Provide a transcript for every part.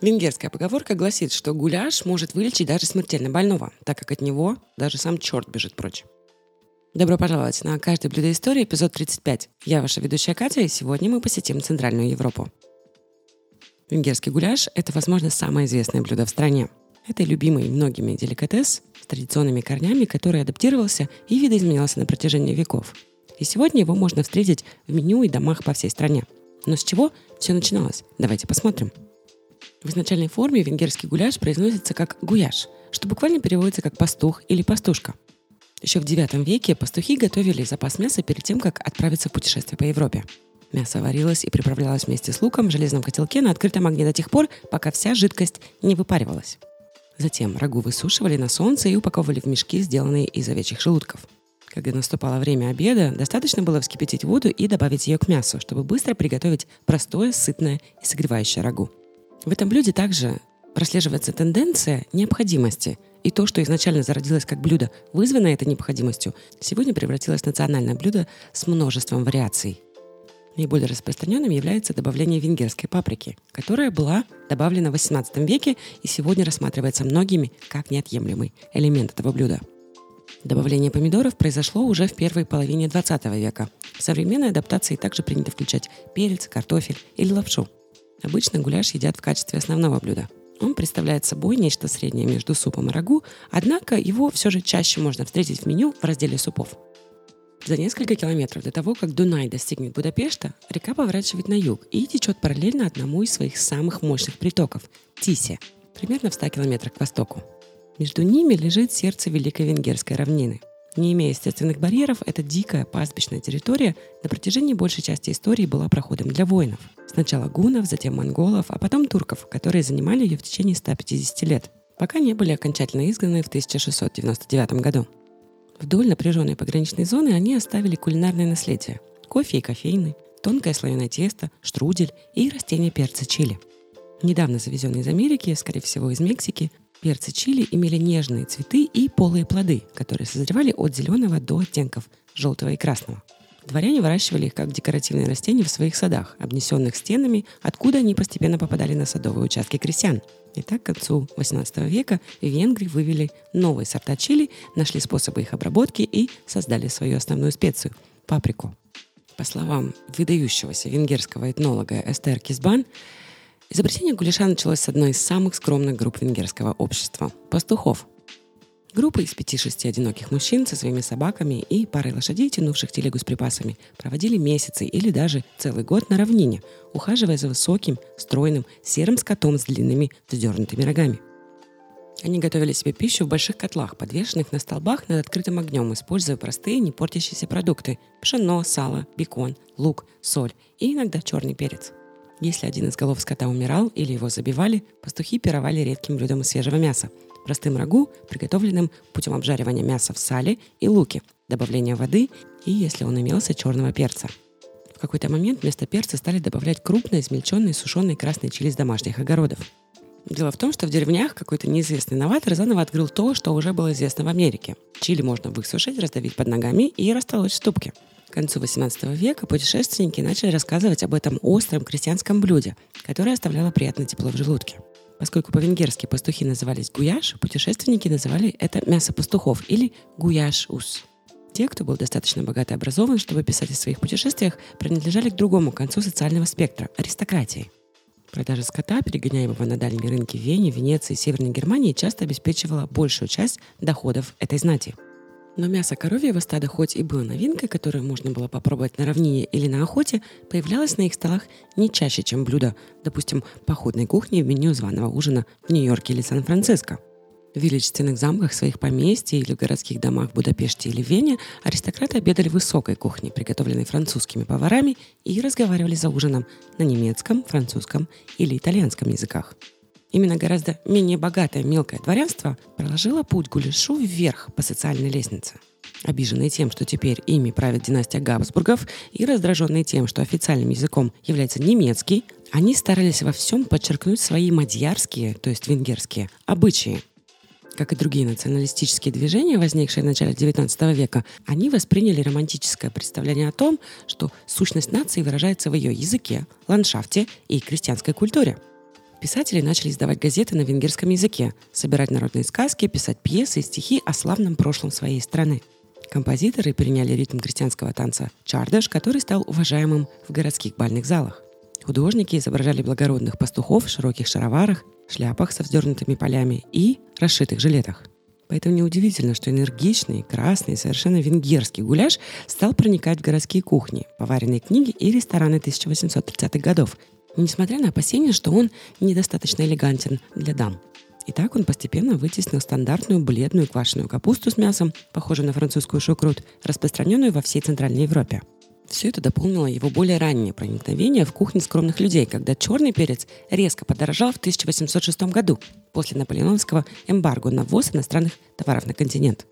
Венгерская поговорка гласит, что гуляш может вылечить даже смертельно больного, так как от него даже сам черт бежит прочь. Добро пожаловать на «Каждое блюдо истории» эпизод 35. Я ваша ведущая Катя, и сегодня мы посетим Центральную Европу. Венгерский гуляш – это, возможно, самое известное блюдо в стране. Это любимый многими деликатес с традиционными корнями, который адаптировался и видоизменялся на протяжении веков. И сегодня его можно встретить в меню и домах по всей стране. Но с чего все начиналось? Давайте посмотрим. В изначальной форме венгерский гуляш произносится как гуяш, что буквально переводится как пастух или пастушка – еще в IX веке пастухи готовили запас мяса перед тем, как отправиться в путешествие по Европе. Мясо варилось и приправлялось вместе с луком в железном котелке на открытом огне до тех пор, пока вся жидкость не выпаривалась. Затем рагу высушивали на солнце и упаковывали в мешки, сделанные из овечьих желудков. Когда наступало время обеда, достаточно было вскипятить воду и добавить ее к мясу, чтобы быстро приготовить простое, сытное и согревающее рагу. В этом блюде также прослеживается тенденция необходимости – и то, что изначально зародилось как блюдо, вызванное этой необходимостью, сегодня превратилось в национальное блюдо с множеством вариаций. Наиболее распространенным является добавление венгерской паприки, которая была добавлена в XVIII веке и сегодня рассматривается многими как неотъемлемый элемент этого блюда. Добавление помидоров произошло уже в первой половине XX века. В современной адаптации также принято включать перец, картофель или лапшу. Обычно гуляш едят в качестве основного блюда – он представляет собой нечто среднее между супом и рагу, однако его все же чаще можно встретить в меню в разделе супов. За несколько километров до того, как Дунай достигнет Будапешта, река поворачивает на юг и течет параллельно одному из своих самых мощных притоков – Тисе, примерно в 100 километрах к востоку. Между ними лежит сердце Великой Венгерской равнины. Не имея естественных барьеров, эта дикая пастбищная территория на протяжении большей части истории была проходом для воинов. Сначала гунов, затем монголов, а потом турков, которые занимали ее в течение 150 лет, пока не были окончательно изгнаны в 1699 году. Вдоль напряженной пограничной зоны они оставили кулинарное наследие – кофе и кофейны, тонкое слоеное тесто, штрудель и растения перца чили. Недавно завезенные из Америки, скорее всего из Мексики, Перцы чили имели нежные цветы и полые плоды, которые созревали от зеленого до оттенков желтого и красного. Дворяне выращивали их как декоративные растения в своих садах, обнесенных стенами, откуда они постепенно попадали на садовые участки крестьян. И так к концу XVIII века венгры вывели новые сорта чили, нашли способы их обработки и создали свою основную специю – паприку. По словам выдающегося венгерского этнолога Эстер Кизбан, Изобретение гуляша началось с одной из самых скромных групп венгерского общества – пастухов. Группа из пяти-шести одиноких мужчин со своими собаками и парой лошадей, тянувших телегу с припасами, проводили месяцы или даже целый год на равнине, ухаживая за высоким, стройным, серым скотом с длинными вздернутыми рогами. Они готовили себе пищу в больших котлах, подвешенных на столбах над открытым огнем, используя простые, не портящиеся продукты – пшено, сало, бекон, лук, соль и иногда черный перец – если один из голов скота умирал или его забивали, пастухи пировали редким блюдом свежего мяса, простым рагу, приготовленным путем обжаривания мяса в сале и луке, добавления воды и, если он имелся, черного перца. В какой-то момент вместо перца стали добавлять крупные, измельченные, сушеные красные чили с домашних огородов. Дело в том, что в деревнях какой-то неизвестный новатор заново открыл то, что уже было известно в Америке. Чили можно высушить, раздавить под ногами и растолочь в ступке. К концу XVIII века путешественники начали рассказывать об этом остром крестьянском блюде, которое оставляло приятное тепло в желудке. Поскольку по-венгерски пастухи назывались гуяш, путешественники называли это мясо пастухов или гуяш-ус. Те, кто был достаточно богато образован, чтобы писать о своих путешествиях, принадлежали к другому концу социального спектра – аристократии. Продажа скота, перегоняемого на дальние рынки в Вене, Венеции и Северной Германии, часто обеспечивала большую часть доходов этой знати – но мясо коровьего стада хоть и было новинкой, которую можно было попробовать на равнине или на охоте, появлялось на их столах не чаще, чем блюдо, допустим, походной кухни в меню званого ужина в Нью-Йорке или Сан-Франциско. В величественных замках своих поместьй или в городских домах в Будапеште или Вене аристократы обедали в высокой кухне, приготовленной французскими поварами, и разговаривали за ужином на немецком, французском или итальянском языках. Именно гораздо менее богатое мелкое дворянство проложило путь Гуляшу вверх по социальной лестнице. Обиженные тем, что теперь ими правит династия Габсбургов, и раздраженные тем, что официальным языком является немецкий, они старались во всем подчеркнуть свои мадьярские, то есть венгерские, обычаи. Как и другие националистические движения, возникшие в начале XIX века, они восприняли романтическое представление о том, что сущность нации выражается в ее языке, ландшафте и крестьянской культуре – Писатели начали издавать газеты на венгерском языке, собирать народные сказки, писать пьесы и стихи о славном прошлом своей страны. Композиторы переняли ритм крестьянского танца чардаш, который стал уважаемым в городских бальных залах. Художники изображали благородных пастухов в широких шароварах, шляпах со вздернутыми полями и расшитых жилетах. Поэтому неудивительно, что энергичный, красный, совершенно венгерский гуляш стал проникать в городские кухни, поваренные книги и рестораны 1830-х годов, несмотря на опасения, что он недостаточно элегантен для дам. И так он постепенно вытеснил стандартную бледную квашеную капусту с мясом, похожую на французскую шукрут, распространенную во всей Центральной Европе. Все это дополнило его более раннее проникновение в кухни скромных людей, когда черный перец резко подорожал в 1806 году после наполеоновского эмбарго на ввоз иностранных товаров на континент.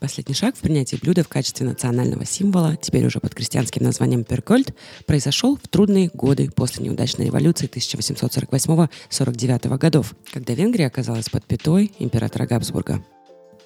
Последний шаг в принятии блюда в качестве национального символа, теперь уже под крестьянским названием перкольд, произошел в трудные годы после неудачной революции 1848-49 годов, когда Венгрия оказалась под пятой императора Габсбурга.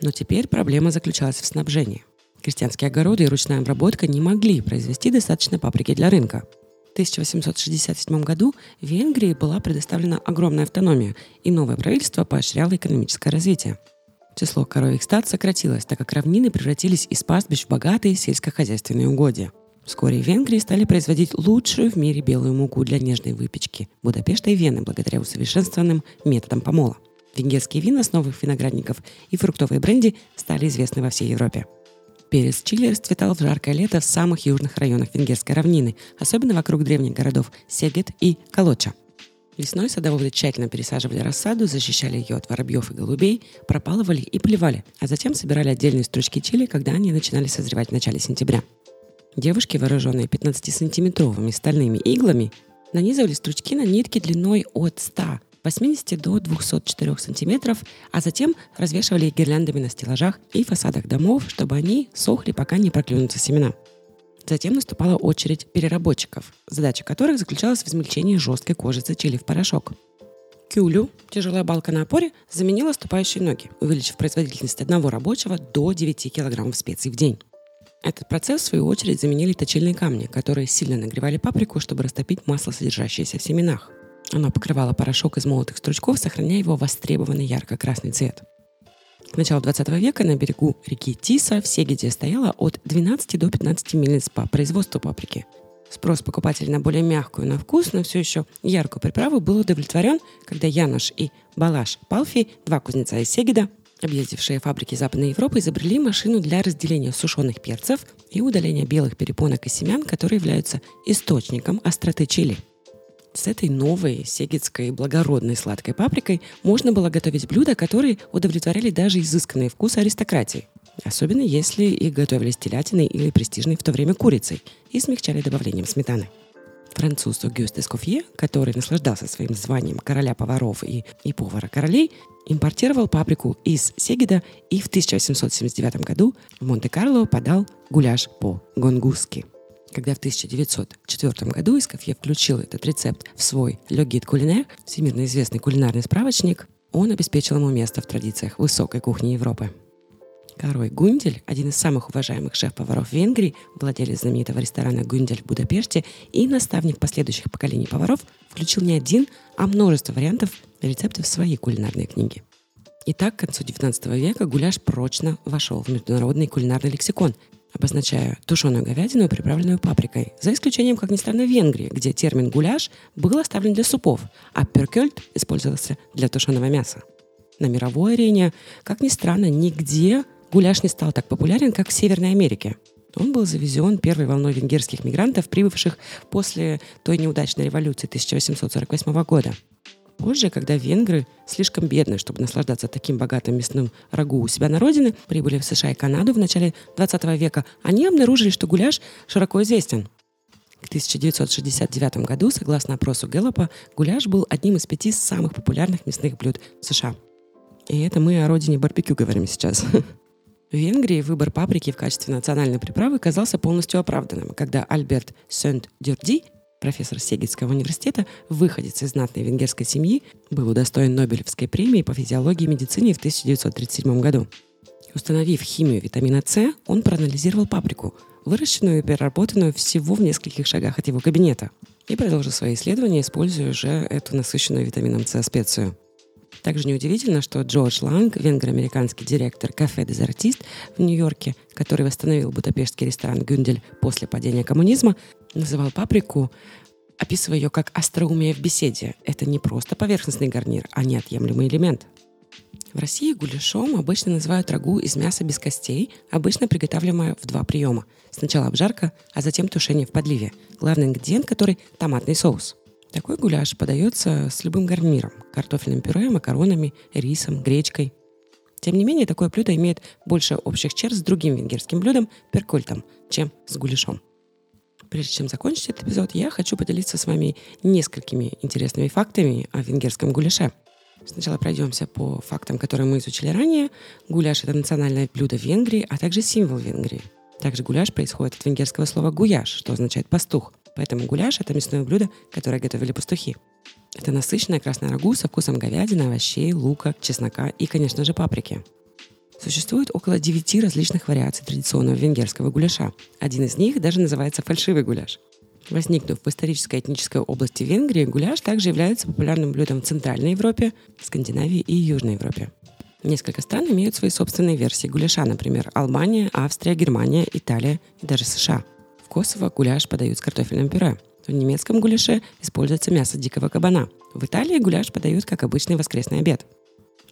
Но теперь проблема заключалась в снабжении – Крестьянские огороды и ручная обработка не могли произвести достаточно паприки для рынка. В 1867 году Венгрии была предоставлена огромная автономия, и новое правительство поощряло экономическое развитие. Число коровьих стад сократилось, так как равнины превратились из пастбищ в богатые сельскохозяйственные угодья. Вскоре в Венгрии стали производить лучшую в мире белую муку для нежной выпечки Будапешта и Вены благодаря усовершенствованным методам помола. Венгерские вина с новых виноградников и фруктовые бренди стали известны во всей Европе. Перец чили расцветал в жаркое лето в самых южных районах Венгерской равнины, особенно вокруг древних городов Сегет и Колоча. Весной садоводы тщательно пересаживали рассаду, защищали ее от воробьев и голубей, пропалывали и поливали, а затем собирали отдельные стручки чили, когда они начинали созревать в начале сентября. Девушки, вооруженные 15-сантиметровыми стальными иглами, нанизывали стручки на нитки длиной от 100 80 до 204 сантиметров, а затем развешивали их гирляндами на стеллажах и фасадах домов, чтобы они сохли, пока не проклюнутся семена. Затем наступала очередь переработчиков, задача которых заключалась в измельчении жесткой кожицы чили в порошок. Кюлю, тяжелая балка на опоре, заменила ступающие ноги, увеличив производительность одного рабочего до 9 кг специй в день. Этот процесс, в свою очередь, заменили точильные камни, которые сильно нагревали паприку, чтобы растопить масло, содержащееся в семенах. Оно покрывало порошок из молотых стручков, сохраняя его востребованный ярко-красный цвет. К началу 20 века на берегу реки Тиса в Сегеде стояло от 12 до 15 мельниц по производству паприки. Спрос покупателей на более мягкую на вкус, но все еще яркую приправу был удовлетворен, когда Януш и Балаш Палфи, два кузнеца из Сегеда, объездившие фабрики Западной Европы, изобрели машину для разделения сушеных перцев и удаления белых перепонок и семян, которые являются источником остроты чили – с этой новой сегетской благородной сладкой паприкой можно было готовить блюда, которые удовлетворяли даже изысканные вкусы аристократии. Особенно если их готовили с телятиной или престижной в то время курицей и смягчали добавлением сметаны. Француз Огюст Эскофье, который наслаждался своим званием короля поваров и, и повара королей, импортировал паприку из Сегеда и в 1879 году в Монте-Карло подал гуляш по-гонгусски – когда в 1904 году Искофье включил этот рецепт в свой «Le Guide Culinaire», всемирно известный кулинарный справочник, он обеспечил ему место в традициях высокой кухни Европы. Корой Гундель, один из самых уважаемых шеф-поваров Венгрии, владелец знаменитого ресторана «Гундель» в Будапеште и наставник последующих поколений поваров, включил не один, а множество вариантов рецептов в свои кулинарные книги. Итак, к концу XIX века гуляш прочно вошел в международный кулинарный лексикон, обозначая тушеную говядину, приправленную паприкой, за исключением, как ни странно, Венгрии, где термин «гуляш» был оставлен для супов, а «перкельт» использовался для тушеного мяса. На мировой арене, как ни странно, нигде гуляш не стал так популярен, как в Северной Америке. Он был завезен первой волной венгерских мигрантов, прибывших после той неудачной революции 1848 года – Позже, когда венгры, слишком бедные, чтобы наслаждаться таким богатым мясным рагу у себя на родине, прибыли в США и Канаду в начале 20 века, они обнаружили, что гуляш широко известен. В 1969 году, согласно опросу Гэллопа, гуляш был одним из пяти самых популярных мясных блюд в США. И это мы о родине барбекю говорим сейчас. В Венгрии выбор паприки в качестве национальной приправы казался полностью оправданным, когда Альберт Сент-Дюрди профессор Сегетского университета, выходец из знатной венгерской семьи, был удостоен Нобелевской премии по физиологии и медицине в 1937 году. Установив химию витамина С, он проанализировал паприку, выращенную и переработанную всего в нескольких шагах от его кабинета. и продолжил свои исследования, используя уже эту насыщенную витамином С специю. Также неудивительно, что Джордж Ланг, венгро-американский директор кафе «Дезартист» в Нью-Йорке, который восстановил будапештский ресторан «Гюндель» после падения коммунизма, называл паприку, описывая ее как остроумие в беседе. Это не просто поверхностный гарнир, а неотъемлемый элемент. В России гуляшом обычно называют рагу из мяса без костей, обычно приготавливаемое в два приема. Сначала обжарка, а затем тушение в подливе. Главный ингредиент который – томатный соус. Такой гуляш подается с любым гарниром – картофельным пюре, макаронами, рисом, гречкой. Тем не менее, такое блюдо имеет больше общих черт с другим венгерским блюдом – перкольтом, чем с гуляшом. Прежде чем закончить этот эпизод, я хочу поделиться с вами несколькими интересными фактами о венгерском гуляше – Сначала пройдемся по фактам, которые мы изучили ранее. Гуляш – это национальное блюдо Венгрии, а также символ Венгрии. Также гуляш происходит от венгерского слова «гуяш», что означает «пастух». Поэтому гуляш – это мясное блюдо, которое готовили пастухи. Это насыщенная красная рагу со вкусом говядины, овощей, лука, чеснока и, конечно же, паприки. Существует около девяти различных вариаций традиционного венгерского гуляша. Один из них даже называется фальшивый гуляш. Возникнув в исторической этнической области Венгрии, гуляш также является популярным блюдом в Центральной Европе, Скандинавии и Южной Европе. Несколько стран имеют свои собственные версии гуляша, например, Албания, Австрия, Германия, Италия и даже США. Косово гуляш подают с картофельным пюре. В немецком гуляше используется мясо дикого кабана. В Италии гуляш подают как обычный воскресный обед.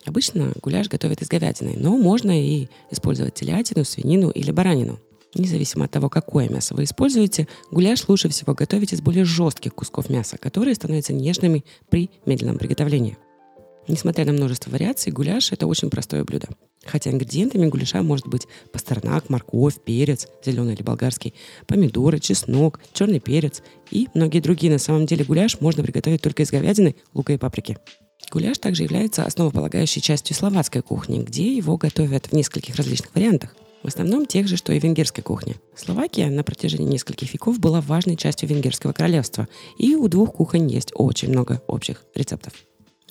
Обычно гуляш готовят из говядины, но можно и использовать телятину, свинину или баранину. Независимо от того, какое мясо вы используете, гуляш лучше всего готовить из более жестких кусков мяса, которые становятся нежными при медленном приготовлении. Несмотря на множество вариаций, гуляш – это очень простое блюдо. Хотя ингредиентами гуляша может быть пастернак, морковь, перец, зеленый или болгарский, помидоры, чеснок, черный перец и многие другие. На самом деле гуляш можно приготовить только из говядины, лука и паприки. Гуляш также является основополагающей частью словацкой кухни, где его готовят в нескольких различных вариантах. В основном тех же, что и венгерской кухни. Словакия на протяжении нескольких веков была важной частью венгерского королевства, и у двух кухонь есть очень много общих рецептов.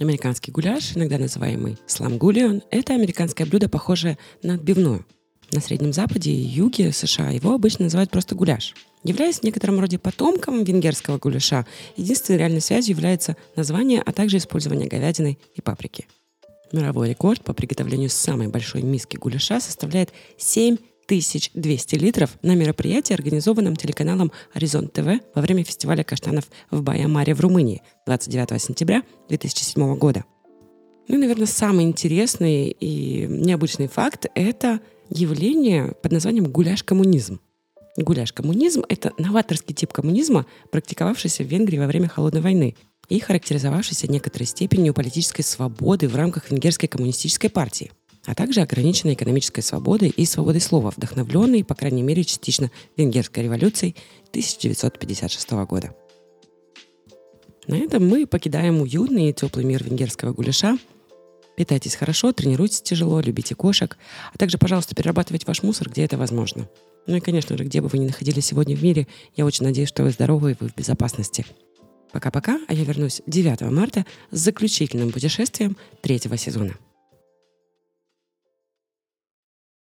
Американский гуляш, иногда называемый сламгулион, это американское блюдо, похожее на отбивную. На Среднем Западе и юге США его обычно называют просто гуляш. Являясь в некотором роде потомком венгерского гуляша, единственной реальной связью является название, а также использование говядины и паприки. Мировой рекорд по приготовлению самой большой миски гуляша составляет 7200 литров на мероприятии, организованном телеканалом «Горизонт ТВ» во время фестиваля каштанов в Байамаре в Румынии 29 сентября 2007 года. Ну и, наверное, самый интересный и необычный факт – это явление под названием гуляш-коммунизм. Гуляш-коммунизм – это новаторский тип коммунизма, практиковавшийся в Венгрии во время Холодной войны и характеризовавшийся некоторой степенью политической свободы в рамках Венгерской коммунистической партии а также ограниченной экономической свободой и свободой слова, вдохновленной, по крайней мере, частично Венгерской революцией 1956 года. На этом мы покидаем уютный и теплый мир венгерского гуляша. Питайтесь хорошо, тренируйтесь тяжело, любите кошек, а также, пожалуйста, перерабатывайте ваш мусор, где это возможно. Ну и, конечно же, где бы вы ни находились сегодня в мире, я очень надеюсь, что вы здоровы и вы в безопасности. Пока-пока, а я вернусь 9 марта с заключительным путешествием третьего сезона.